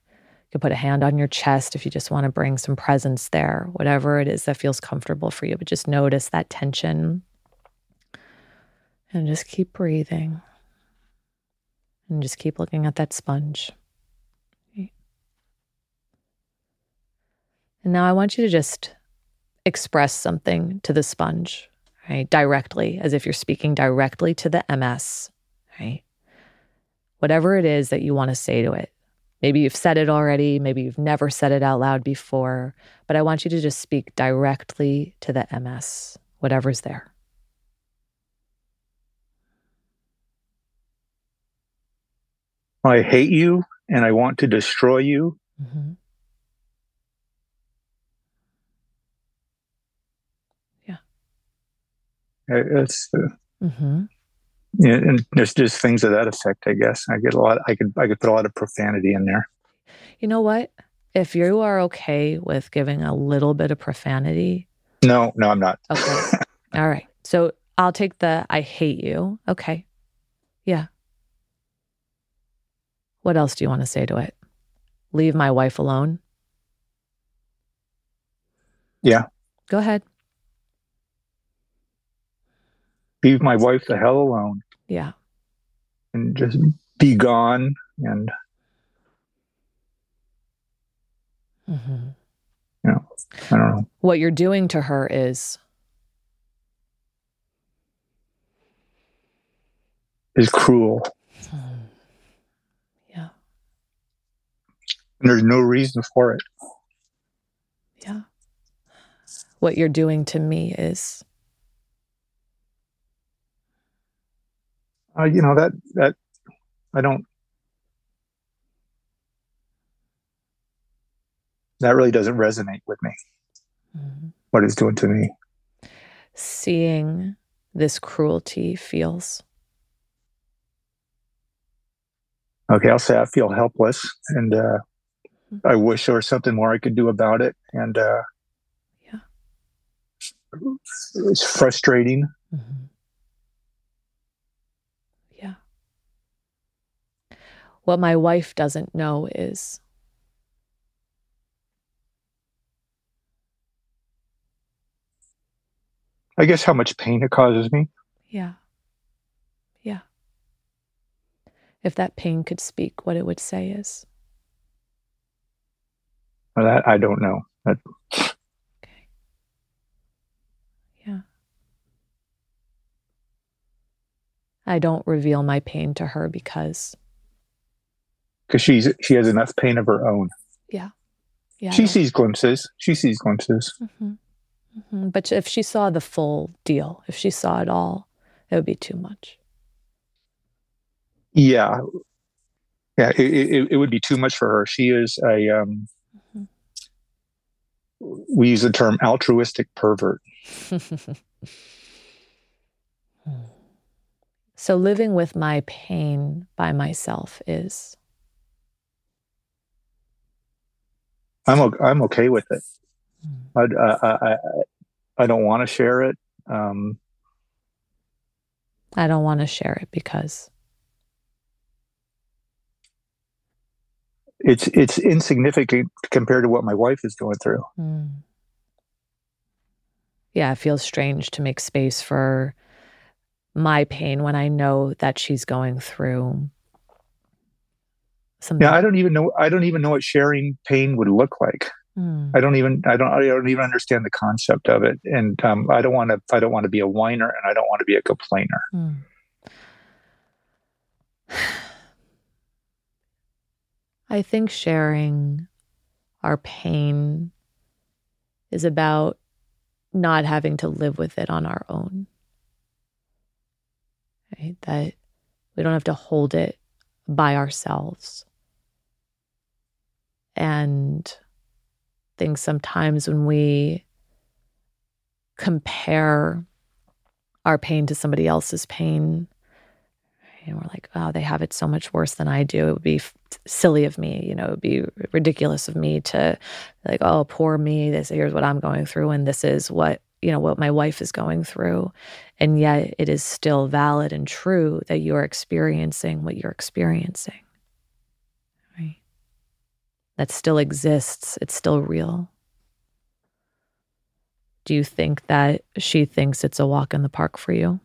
Can put a hand on your chest if you just want to bring some presence there, whatever it is that feels comfortable for you. But just notice that tension and just keep breathing and just keep looking at that sponge. And now I want you to just express something to the sponge, right? Directly, as if you're speaking directly to the MS, right? Whatever it is that you want to say to it. Maybe you've said it already, maybe you've never said it out loud before, but I want you to just speak directly to the MS, whatever's there. I hate you and I want to destroy you. Mm-hmm. Yeah. It's, uh, mm-hmm. Yeah, and there's just things of that effect, I guess. I get a lot, I could, I could put a lot of profanity in there. You know what? If you are okay with giving a little bit of profanity. No, no, I'm not. Okay. All right. So I'll take the I hate you. Okay. Yeah. What else do you want to say to it? Leave my wife alone? Yeah. Go ahead. Leave my wife the hell alone. Yeah. And just be gone and mm-hmm. you know, I don't know. What you're doing to her is is cruel. Yeah. And there's no reason for it. Yeah. What you're doing to me is. Uh, you know, that, that, I don't, that really doesn't resonate with me. Mm-hmm. What it's doing to me. Seeing this cruelty feels. Okay, I'll say I feel helpless and uh, I wish there was something more I could do about it. And uh, yeah, it's frustrating. Mm-hmm. Yeah. What my wife doesn't know is I guess how much pain it causes me. Yeah. Yeah. If that pain could speak, what it would say is or that I don't know. That, okay. Yeah. I don't reveal my pain to her because because she's she has enough pain of her own. Yeah. Yeah. She sees glimpses. She sees glimpses. Mm-hmm. Mm-hmm. But if she saw the full deal, if she saw it all, it would be too much. Yeah. Yeah, it, it, it would be too much for her. She is a um, we use the term altruistic pervert. so living with my pain by myself is I'm I'm okay with it. Hmm. I I I, I don't want to share it. Um, I don't want to share it because it's it's insignificant compared to what my wife is going through. Mm. Yeah, it feels strange to make space for my pain when I know that she's going through something. Yeah, I don't even know. I don't even know what sharing pain would look like. Mm. I don't even. I don't. I don't even understand the concept of it. And um, I don't want to. I don't want to be a whiner, and I don't want to be a complainer. Mm. I think sharing our pain is about not having to live with it on our own. Right? That we don't have to hold it by ourselves. And I think sometimes when we compare our pain to somebody else's pain, and we're like, oh, they have it so much worse than I do. It would be f- silly of me, you know, it would be ridiculous of me to like, oh, poor me. This here's what I'm going through, and this is what you know what my wife is going through, and yet it is still valid and true that you're experiencing what you're experiencing. That still exists. It's still real. Do you think that she thinks it's a walk in the park for you?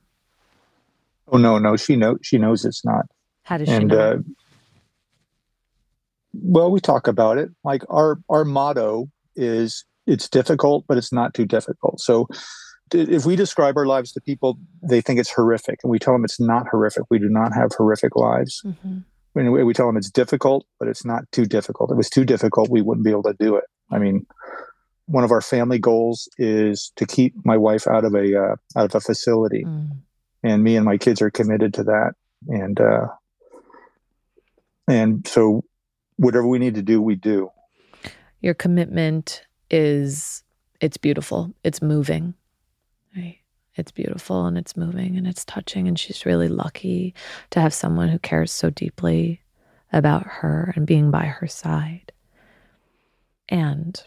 Oh no, no, she knows she knows it's not. How does she know? Uh, well, we talk about it. Like our our motto is it's difficult, but it's not too difficult. So if we describe our lives to people, they think it's horrific, and we tell them it's not horrific. We do not have horrific lives. Mm-hmm. We, we tell them it's difficult, but it's not too difficult. If it was too difficult, we wouldn't be able to do it. I mean, one of our family goals is to keep my wife out of a uh, out of a facility, mm. and me and my kids are committed to that. And uh, and so, whatever we need to do, we do. Your commitment is it's beautiful. It's moving. It's beautiful and it's moving and it's touching and she's really lucky to have someone who cares so deeply about her and being by her side. And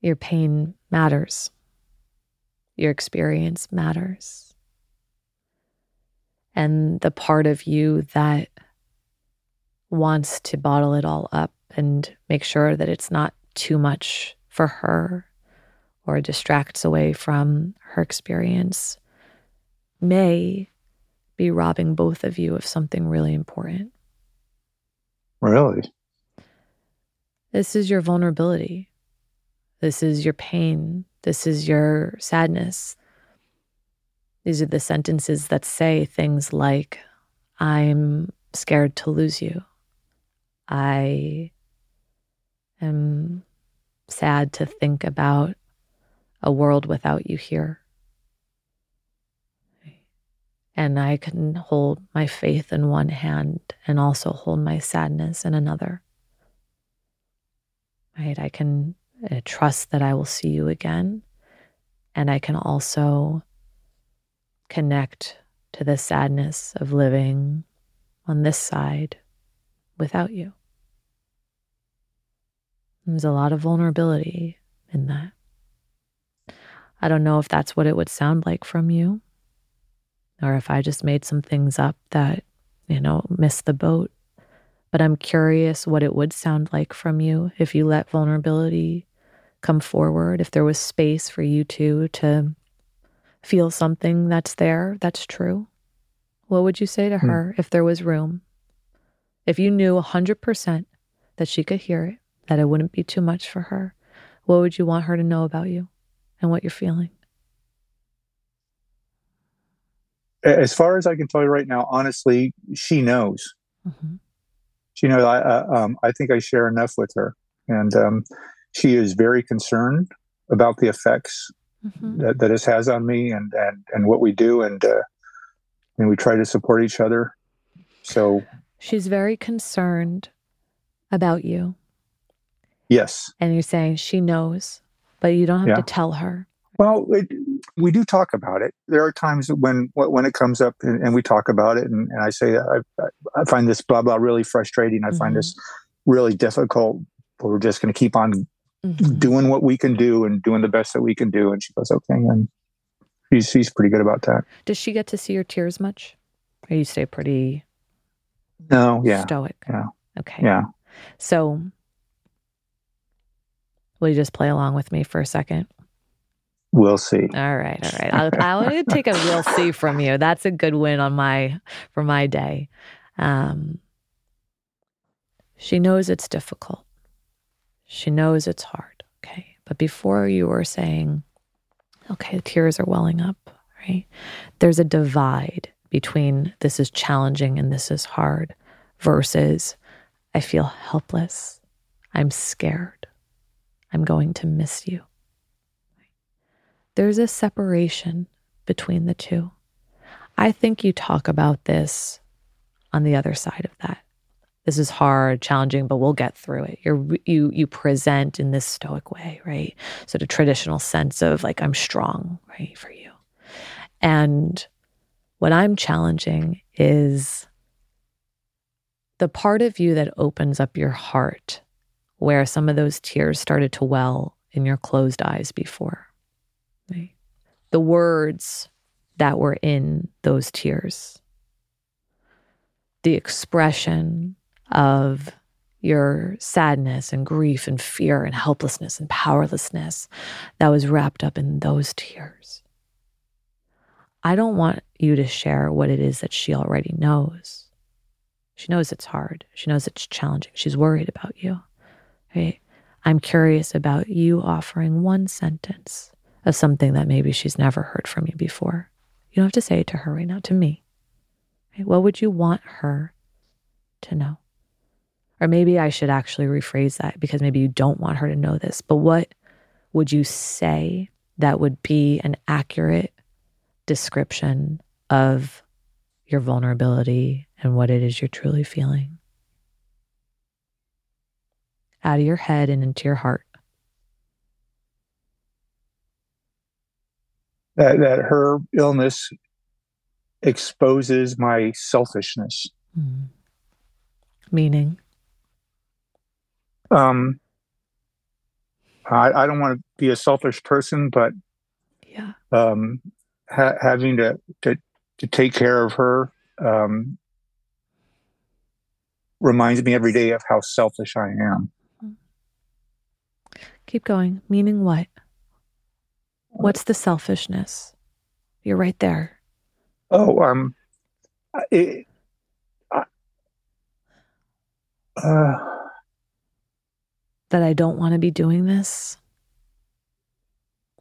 your pain matters. Your experience matters. And the part of you that wants to bottle it all up and make sure that it's not too much for her or distracts away from her experience may be robbing both of you of something really important. Really? This is your vulnerability. This is your pain. This is your sadness. These are the sentences that say things like, I'm scared to lose you. I am sad to think about a world without you here. And I can hold my faith in one hand and also hold my sadness in another. Right? I can uh, trust that I will see you again. And I can also connect to the sadness of living on this side without you. There's a lot of vulnerability in that. I don't know if that's what it would sound like from you, or if I just made some things up that, you know, missed the boat. But I'm curious what it would sound like from you if you let vulnerability come forward, if there was space for you two to feel something that's there, that's true. What would you say to hmm. her if there was room? If you knew 100% that she could hear it, that it wouldn't be too much for her, what would you want her to know about you and what you're feeling? As far as I can tell you right now, honestly, she knows. Mm-hmm. She knows. I uh, um, I think I share enough with her, and um, she is very concerned about the effects mm-hmm. that, that this has on me and and and what we do, and uh, and we try to support each other. So she's very concerned about you Yes. And you're saying she knows, but you don't have yeah. to tell her. Well, it, we do talk about it. There are times when when it comes up and, and we talk about it, and, and I say I, I, find this blah blah really frustrating. I mm-hmm. find this really difficult. But we're just going to keep on mm-hmm. doing what we can do and doing the best that we can do. And she goes, okay, and she's she's pretty good about that. Does she get to see your tears much? Or you stay pretty? No, yeah, stoic. Yeah, okay, yeah. So Will you just play along with me for a second? We'll see. All right, all right. I'll, I'll take a we'll see from you. That's a good win on my for my day. Um, she knows it's difficult. She knows it's hard. Okay, but before you were saying, okay, the tears are welling up. Right? There's a divide between this is challenging and this is hard versus I feel helpless. I'm scared. I'm going to miss you. There's a separation between the two. I think you talk about this on the other side of that. This is hard, challenging, but we'll get through it. You're, you you present in this stoic way, right? Sort of traditional sense of like I'm strong, right, for you. And what I'm challenging is the part of you that opens up your heart where some of those tears started to well in your closed eyes before. Right? The words that were in those tears, the expression of your sadness and grief and fear and helplessness and powerlessness that was wrapped up in those tears. I don't want you to share what it is that she already knows. She knows it's hard. She knows it's challenging. She's worried about you. Right? I'm curious about you offering one sentence of something that maybe she's never heard from you before. You don't have to say it to her right now, to me. Right? What would you want her to know? Or maybe I should actually rephrase that because maybe you don't want her to know this, but what would you say that would be an accurate description of your vulnerability and what it is you're truly feeling? Out of your head and into your heart. That, that her illness exposes my selfishness. Mm. Meaning? Um, I, I don't want to be a selfish person, but yeah, um, ha- having to, to to take care of her um, reminds me every day of how selfish I am. Keep going. Meaning what? What's the selfishness? You're right there. Oh, um, it, I, uh, that I don't want to be doing this?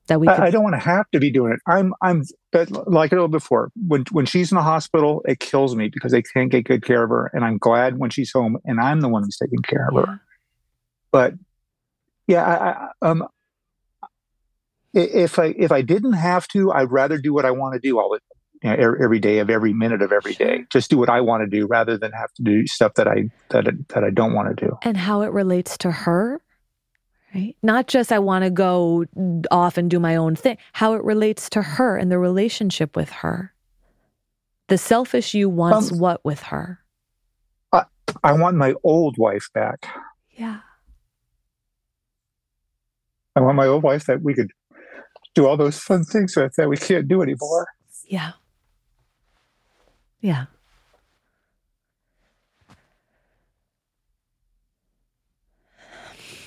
That we could... I, I, don't want to have to be doing it. I'm I'm but like I told before, when when she's in the hospital, it kills me because they can't get good care of her. And I'm glad when she's home and I'm the one who's taking care of yeah. her. But yeah, I, I, um if I if I didn't have to, I'd rather do what I want to do all the you know, every day of every minute of every day. Just do what I want to do rather than have to do stuff that I that that I don't want to do. And how it relates to her, right? Not just I want to go off and do my own thing. How it relates to her and the relationship with her. The selfish you wants um, what with her? I, I want my old wife back. Yeah. I want my old wife that we could do all those fun things with that we can't do anymore. Yeah. Yeah.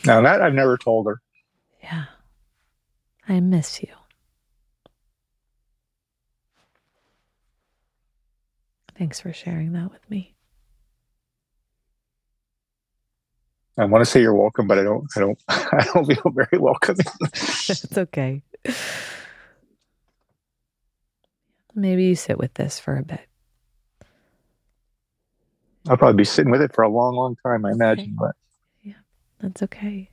Now that I've never told her. Yeah. I miss you. Thanks for sharing that with me. I want to say you're welcome, but I don't I don't I don't feel very welcome. it's okay. Maybe you sit with this for a bit. I'll probably be sitting with it for a long, long time, I imagine. Okay. But yeah, that's okay.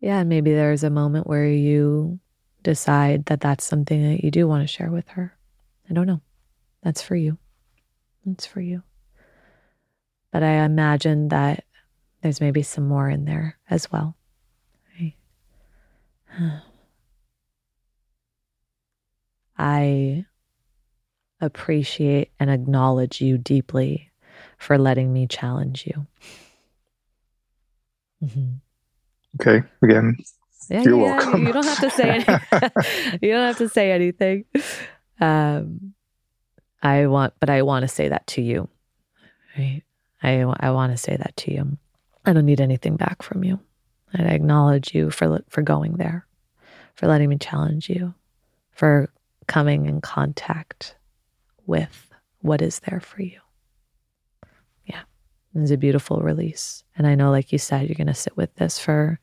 Yeah, and maybe there's a moment where you decide that that's something that you do want to share with her. I don't know. That's for you. It's for you. But I imagine that there's maybe some more in there as well. Right? I appreciate and acknowledge you deeply for letting me challenge you. Mm-hmm. Okay. Again, yeah, you're yeah, welcome. You don't have to say anything. you don't have to say anything. Um, I want, but I want to say that to you. Right? I I want to say that to you. I don't need anything back from you. And I acknowledge you for for going there, for letting me challenge you, for coming in contact with what is there for you. Yeah, it's a beautiful release. And I know, like you said, you're going to sit with this for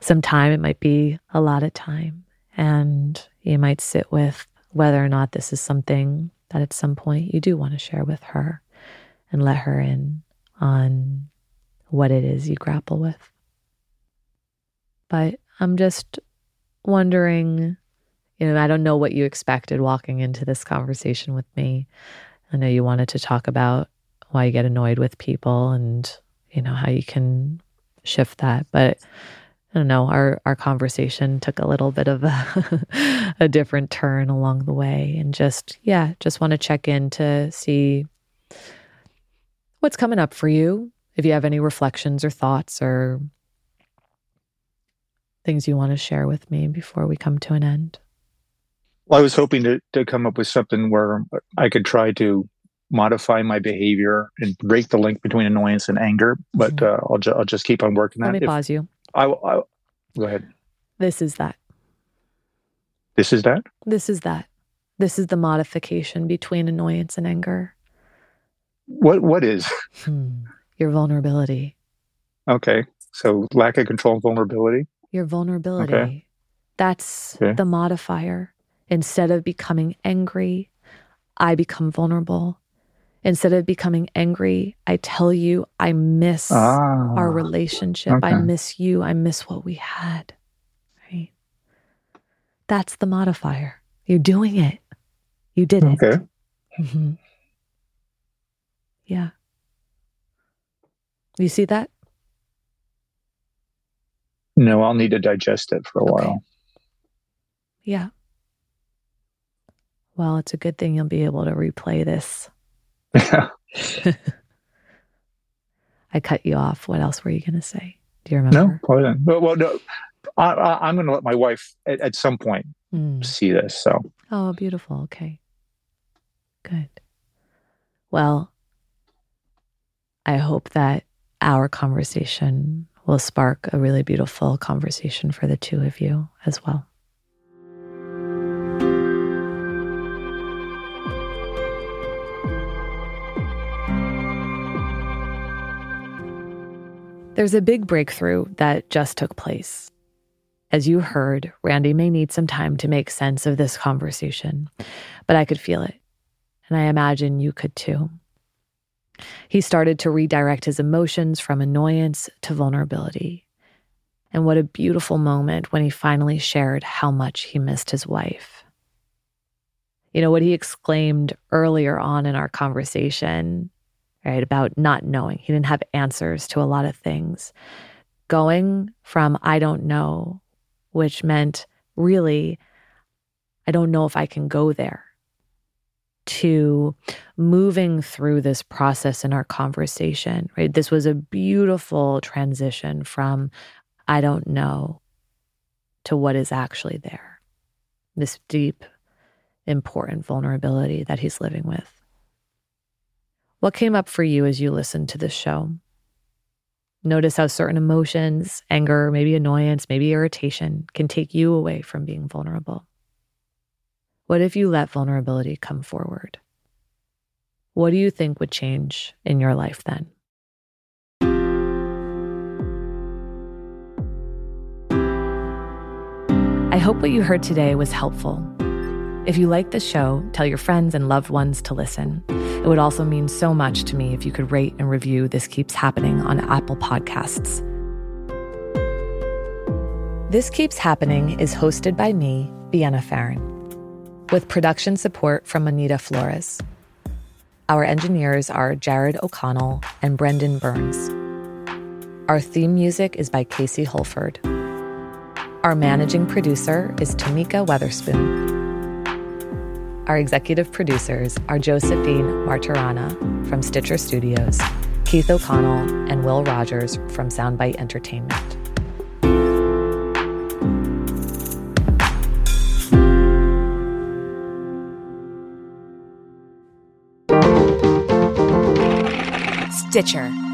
some time. It might be a lot of time. And you might sit with whether or not this is something that at some point you do want to share with her and let her in on what it is you grapple with. But I'm just wondering you know, I don't know what you expected walking into this conversation with me. I know you wanted to talk about why you get annoyed with people and, you know, how you can shift that. But I don't know, our, our conversation took a little bit of a, a different turn along the way. And just, yeah, just want to check in to see what's coming up for you. If you have any reflections or thoughts or things you want to share with me before we come to an end. Well, I was hoping to, to come up with something where I could try to modify my behavior and break the link between annoyance and anger. But mm-hmm. uh, I'll, ju- I'll just keep on working that. Let me if, pause you. I, I, go ahead. This is that. This is that? This is that. This is the modification between annoyance and anger. What What is? Hmm. Your vulnerability. Okay. So lack of control and vulnerability. Your vulnerability. Okay. That's okay. the modifier. Instead of becoming angry, I become vulnerable. Instead of becoming angry, I tell you I miss ah, our relationship. Okay. I miss you. I miss what we had. Right? That's the modifier. You're doing it. You did it. Okay. Mm-hmm. Yeah. You see that? No, I'll need to digest it for a okay. while. Yeah. Well, it's a good thing you'll be able to replay this. I cut you off. What else were you going to say? Do you remember? No, well, well no. I, am going to let my wife at, at some point mm. see this. So. Oh, beautiful. Okay. Good. Well, I hope that our conversation will spark a really beautiful conversation for the two of you as well. There's a big breakthrough that just took place. As you heard, Randy may need some time to make sense of this conversation, but I could feel it. And I imagine you could too. He started to redirect his emotions from annoyance to vulnerability. And what a beautiful moment when he finally shared how much he missed his wife. You know, what he exclaimed earlier on in our conversation right? About not knowing. He didn't have answers to a lot of things. Going from I don't know, which meant really, I don't know if I can go there, to moving through this process in our conversation, right? This was a beautiful transition from I don't know to what is actually there. This deep, important vulnerability that he's living with. What came up for you as you listened to this show? Notice how certain emotions, anger, maybe annoyance, maybe irritation, can take you away from being vulnerable. What if you let vulnerability come forward? What do you think would change in your life then? I hope what you heard today was helpful. If you like the show, tell your friends and loved ones to listen. It would also mean so much to me if you could rate and review This Keeps Happening on Apple Podcasts. This Keeps Happening is hosted by me, Vienna Pharaon, with production support from Anita Flores. Our engineers are Jared O'Connell and Brendan Burns. Our theme music is by Casey Holford. Our managing producer is Tamika Weatherspoon. Our executive producers are Josephine Martirana from Stitcher Studios, Keith O'Connell, and Will Rogers from Soundbite Entertainment. Stitcher